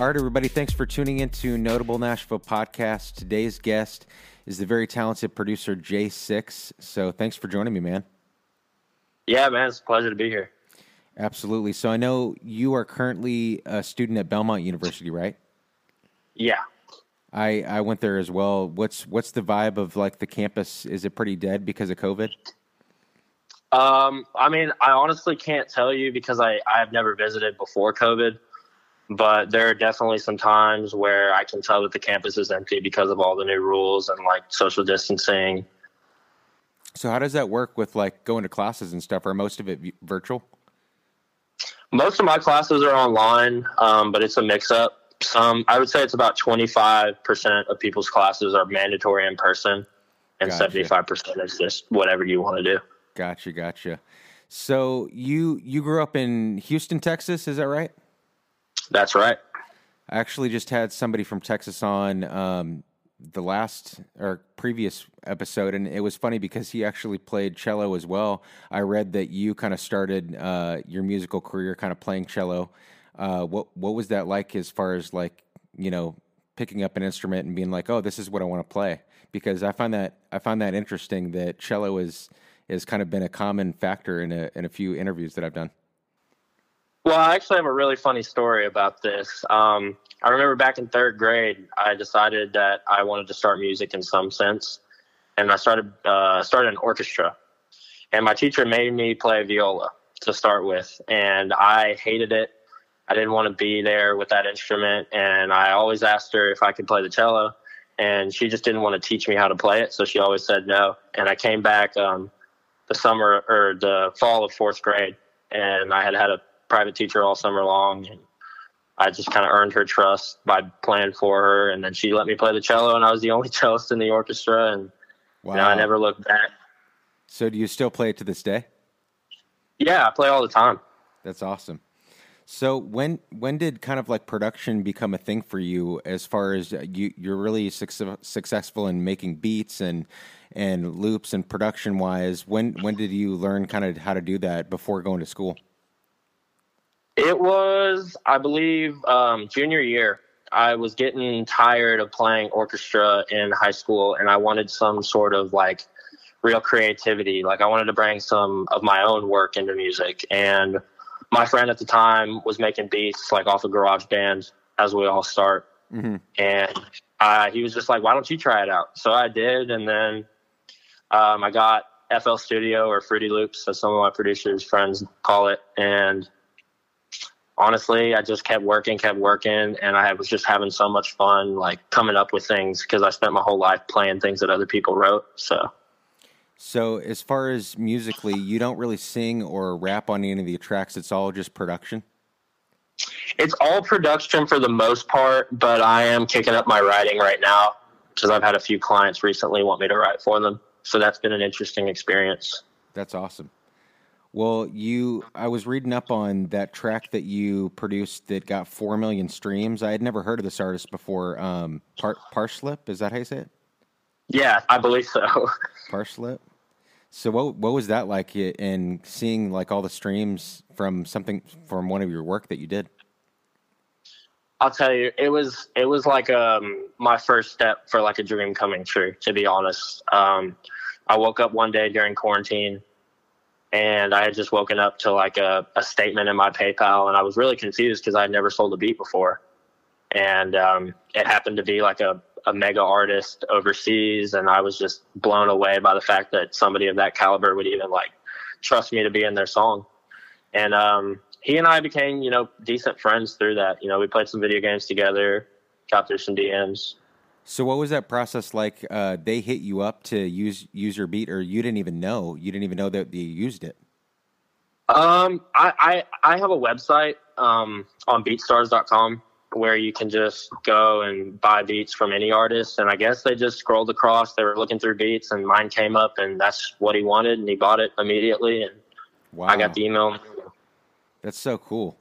All right, everybody, thanks for tuning in to Notable Nashville Podcast. Today's guest is the very talented producer J6. So thanks for joining me, man. Yeah, man, it's a pleasure to be here. Absolutely. So I know you are currently a student at Belmont University, right? Yeah. I I went there as well. What's what's the vibe of like the campus? Is it pretty dead because of COVID? Um, I mean, I honestly can't tell you because I I've never visited before COVID, but there are definitely some times where I can tell that the campus is empty because of all the new rules and like social distancing. So how does that work with like going to classes and stuff? Are most of it v- virtual? Most of my classes are online, um, but it's a mix up. Some I would say it's about twenty five percent of people's classes are mandatory in person, and seventy five percent is just whatever you want to do. Gotcha, gotcha. So you you grew up in Houston, Texas, is that right? That's right. I actually just had somebody from Texas on um, the last or previous episode, and it was funny because he actually played cello as well. I read that you kind of started uh, your musical career kind of playing cello. Uh, what what was that like as far as like you know picking up an instrument and being like, oh, this is what I want to play? Because I find that I find that interesting that cello is has kind of been a common factor in a in a few interviews that I've done. Well, I actually have a really funny story about this. Um, I remember back in third grade, I decided that I wanted to start music in some sense, and I started uh, started an orchestra. And my teacher made me play viola to start with, and I hated it. I didn't want to be there with that instrument, and I always asked her if I could play the cello, and she just didn't want to teach me how to play it, so she always said no. And I came back um, the summer or the fall of fourth grade, and I had had a private teacher all summer long, and I just kind of earned her trust by playing for her, and then she let me play the cello, and I was the only cellist in the orchestra, and Wow. you know, I never looked back. So do you still play it to this day? Yeah, I play all the time. That's awesome. So when when did kind of like production become a thing for you? As far as uh, you you're really success, successful in making beats and and loops and production wise. When when did you learn kind of how to do that before going to school? It was, I believe, um, junior year. I was getting tired of playing orchestra in high school, and I wanted some sort of like real creativity. Like I wanted to bring some of my own work into music. And my friend at the time was making beats like off of Garage Band, as we all start. hmm and uh, he was just like, "Why don't you try it out?" So I did, and then um, I got FL Studio or Fruity Loops, as some of my producers' friends call it, and honestly, I just kept working, kept working, and I was just having so much fun, like coming up with things because I spent my whole life playing things that other people wrote. So So as far as musically, you don't really sing or rap on any of the tracks. It's all just production. it's all production for the most part, but I am kicking up my writing right now because I've had a few clients recently want me to write for them. So that's been an interesting experience. That's awesome. Well, you, I was reading up on that track that you produced that got four million streams. I had never heard of this artist before. Um, Par- Parslip, is that how you say it? Yeah, I believe so. Parslip. So what what was that like in seeing like all the streams from something from one of your work that you did? I'll tell you, it was it was like um my first step for like a dream coming true. To be honest, um, I woke up one day during quarantine, and I had just woken up to like a, a statement in my PayPal, and I was really confused because I had never sold a beat before, and um, it happened to be like a a mega artist overseas, and I was just blown away by the fact that somebody of that caliber would even like trust me to be in their song, and um, he and I became, you know, decent friends through that. You know, we played some video games together, got through some DMs. So what was that process like? Uh, they hit you up to use use your beat, or you didn't even know? You didn't even know that you used it. Um, I, I, I have a website um, on beatstars.com where you can just go and buy beats from any artist. And I guess they just scrolled across. They were looking through beats, and mine came up, and that's what he wanted, and he bought it immediately. And Wow, I got the email. That's so cool.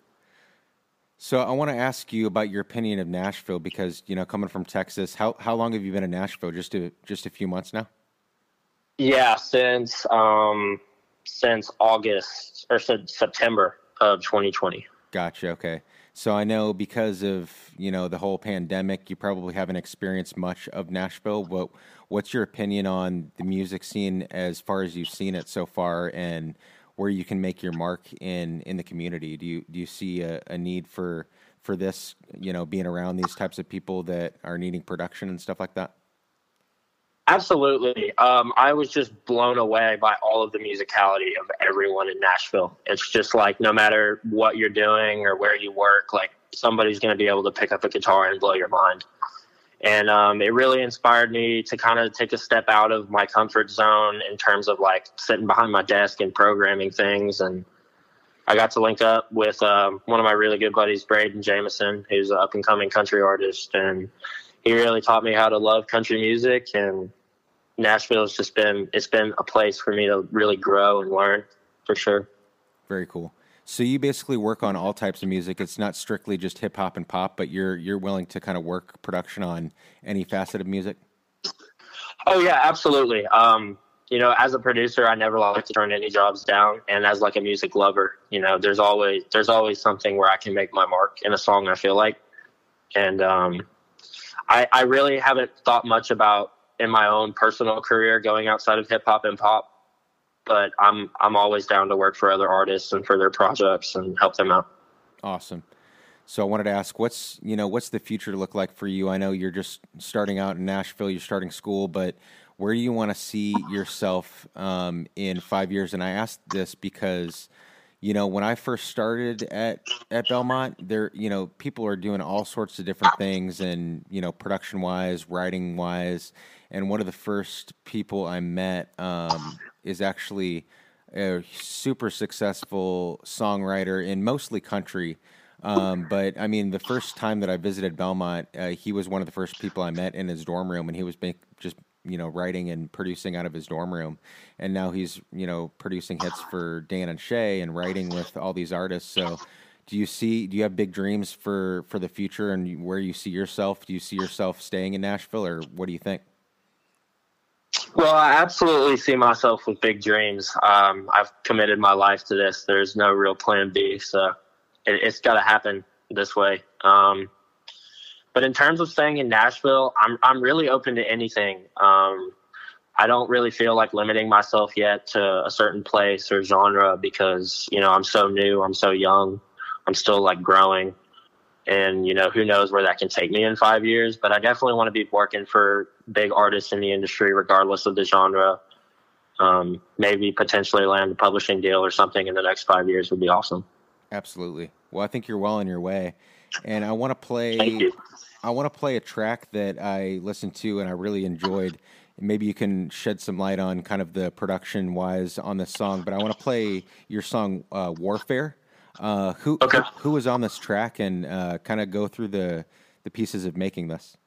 So I want to ask you about your opinion of Nashville because you know, coming from Texas, how how long have you been in Nashville? Just a just a few months now. Yeah, since um, since August or since September of 2020. Gotcha. Okay. So I know because of you know the whole pandemic, you probably haven't experienced much of Nashville. But what's your opinion on the music scene as far as you've seen it so far, and where you can make your mark in in the community? Do you do you see a, a need for for this? You know, being around these types of people that are needing production and stuff like that. Absolutely. Um, I was just blown away by all of the musicality of everyone in Nashville. It's just like no matter what you're doing or where you work, like somebody's going to be able to pick up a guitar and blow your mind. And um, it really inspired me to kind of take a step out of my comfort zone in terms of like sitting behind my desk and programming things. And I got to link up with um, one of my really good buddies, Braden Jameson, who's an up and coming country artist. And he really taught me how to love country music and Nashville has just been it's been a place for me to really grow and learn for sure. Very cool. So you basically work on all types of music. It's not strictly just hip hop and pop, but you're you're willing to kind of work production on any facet of music. Oh yeah, absolutely. Um, you know, as a producer, I never like to turn any jobs down, and as like a music lover, you know, there's always there's always something where I can make my mark in a song. I feel like, and um, I I really haven't thought much about in my own personal career going outside of hip hop and pop. But I'm I'm always down to work for other artists and for their projects and help them out. Awesome. So I wanted to ask, what's you know what's the future look like for you? I know you're just starting out in Nashville, you're starting school, but where do you want to see yourself um, in five years? And I asked this because you know, when I first started at at Belmont, there, you know, people are doing all sorts of different things, and you know, production wise, writing wise, and one of the first people I met um, is actually a super successful songwriter in mostly country. Um, but I mean, the first time that I visited Belmont, uh, he was one of the first people I met in his dorm room, and he was just you know writing and producing out of his dorm room. And now he's you know producing hits for dan and shay and writing with all these artists. So do you see do you have big dreams for for the future and where you see yourself? Do you see yourself staying in nashville or what do you think? Well i absolutely see myself with big dreams. Um, i've committed my life to this. There's no real plan b. So it, has got to happen this way. Um, but in terms of staying in Nashville, I'm I'm really open to anything. Um, I don't really feel like limiting myself yet to a certain place or genre because you know I'm so new, I'm so young, I'm still like growing, and you know who knows where that can take me in five years. But I definitely want to be working for big artists in the industry, regardless of the genre. Um, maybe potentially land a publishing deal or something in the next five years would be awesome. Absolutely. Well, I think you're well on your way, and I want to play. I want to play a track that I listened to and I really enjoyed. Maybe you can shed some light on kind of the production wise on this song, but I want to play your song uh, "Warfare." Uh, who, okay. who, was on this track and uh, kind of go through the the pieces of making this?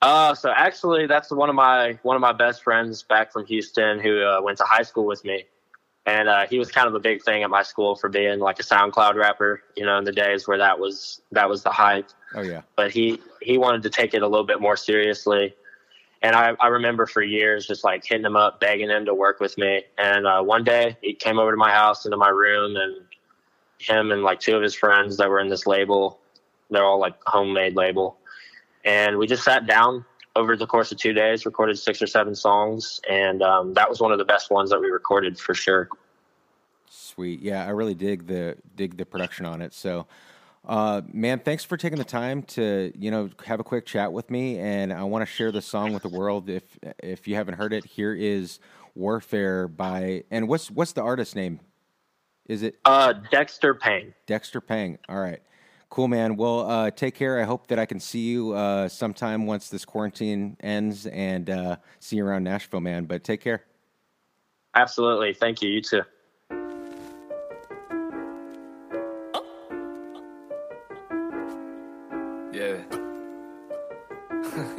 Uh, so actually, that's one of my one of my best friends back from Houston who uh, went to high school with me and uh, he was kind of a big thing at my school for being like a SoundCloud rapper. You know, in the days where that was that was the hype. Oh yeah. But he he wanted to take it a little bit more seriously, and I I remember for years just like hitting him up, begging him to work with me. And uh, one day he came over to my house into my room, and him and like two of his friends that were in this label, they're all like homemade label, and we just sat down over the course of two days, recorded six or seven songs, and um, that was one of the best ones that we recorded for sure. Sweet, yeah, I really dig the dig the production on it. So, uh, man, thanks for taking the time to you know have a quick chat with me, and I want to share the song with the world. If if you haven't heard it, here is "Warfare" by and what's what's the artist name? Is it uh, Dexter Pang? Dexter Pang. All right. Cool, man. Well, uh, take care. I hope that I can see you uh, sometime once this quarantine ends and uh, see you around Nashville, man. But take care. Absolutely. Thank you. You too. Yeah.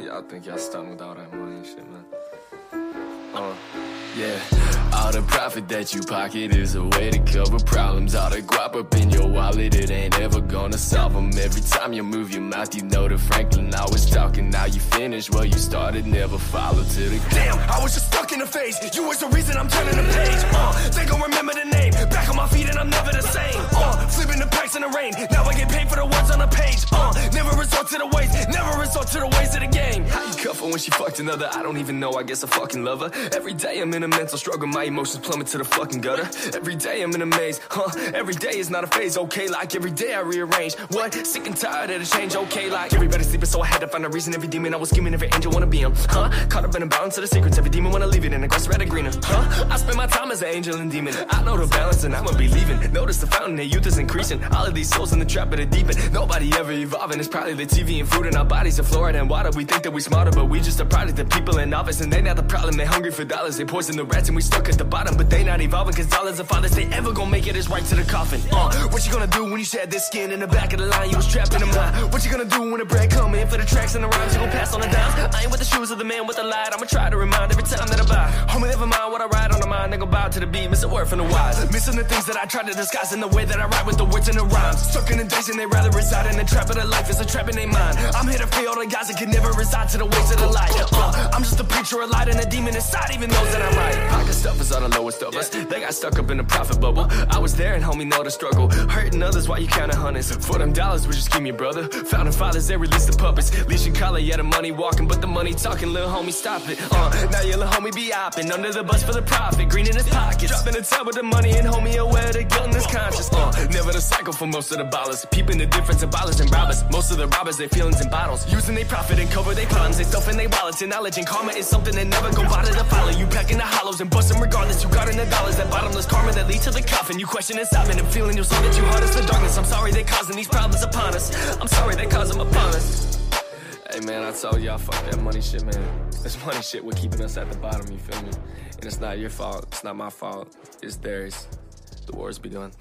y'all think y'all stunned with all that money and shit, man. Uh, yeah. All the profit that you pocket is a way to cover problems. All the guap up in your wallet, it ain't ever gonna solve them. Every time you move your mouth, you know that Franklin always talking. Now you finish where you started, never follow to the Damn, I was just stuck in the face. You was the reason I'm turning the page. Uh, they gon' remember the name. Back on my feet and I'm never the same. Uh, flipping the packs in the rain. Now I get paid for the words on the page. Uh, never resort to the ways, never resort to the ways of the game. How you cuff her when she fucked another? I don't even know, I guess I fucking love her. Every day I'm in a mental struggle, my emotions plummet to the fucking gutter. Every day I'm in a maze, huh? Every day is not a phase, okay? Like every day I rearrange. What? Sick and tired of the change, okay? Like everybody sleeping, so I had to find a reason. Every demon I was scheming, every angel wanna be him, huh? Caught up in a balance of the secrets, every demon wanna leave it in the grass red and greener, huh? I spend my time as an angel and demon. I know the balance and I'ma be leaving. Notice the fountain of youth is increasing. All of these souls in the trap of the deep end. Nobody ever evolving. It's probably the TV and food and our bodies are fluoride and water. We think that we smarter, but we just a product of people in office. And they not the problem. They hungry for dollars. They poison the rats and we stuck at the bottom. But they not evolving cause dollars are fathers. They ever gonna make it, is right to the coffin. Uh, what you gonna do when you shed this skin in the back of the line? You was trapped in a mind. What you gonna do when the bread come in for the tracks and the rhymes? You gon' pass on the dimes. I ain't with the shoes of the man with the light. I'ma try to remind every time that I buy. Homie, never mind what I ride on the mind. They gon' bow to the beat. Miss a word from the wise. Missing the things that I try to disguise in the way that I write with the words and the rhymes. Stuck in the days and they rather reside in the trap of the life. It's a trap in their mind. I'm here to free all the guys that can never reside to the ways of the light. Uh, I'm just a preacher, a light, and a demon inside, even knows that I'm right. Pocket stuff is all the lowest of us. They got stuck up in the profit bubble. I was there and homie know the struggle. Hurting others while you counting hundreds. For them dollars, we just give me brother. Founding fathers, they released the puppets. Leashing collar, yeah, the money walking, but the money talking. Little homie, stop it. Uh, now your little homie be hopping under the bus for the profit. Green in his pockets. Dropping the top with the money and homie aware the guilt in his conscience. Uh, never the cycle for most of the ballers. Peeping the difference and robbers. Most of the robbers, their feelings in bottles. Using they profit and cover their crimes. They stuff in their wallets. And knowledge and karma is something that never go bother to follow. You packing the hollows and busting regardless. You got in the dollars. That bottomless karma that lead to the coffin. You question and stopping and feeling you'll see that you harness the darkness. I'm sorry they causing these problems upon us. I'm sorry they cause them upon us. Hey man, I told y'all, fuck that money shit, man. This money shit what keeping us at the bottom, you feel me? And it's not your fault, it's not my fault, it's theirs. The wars be doing.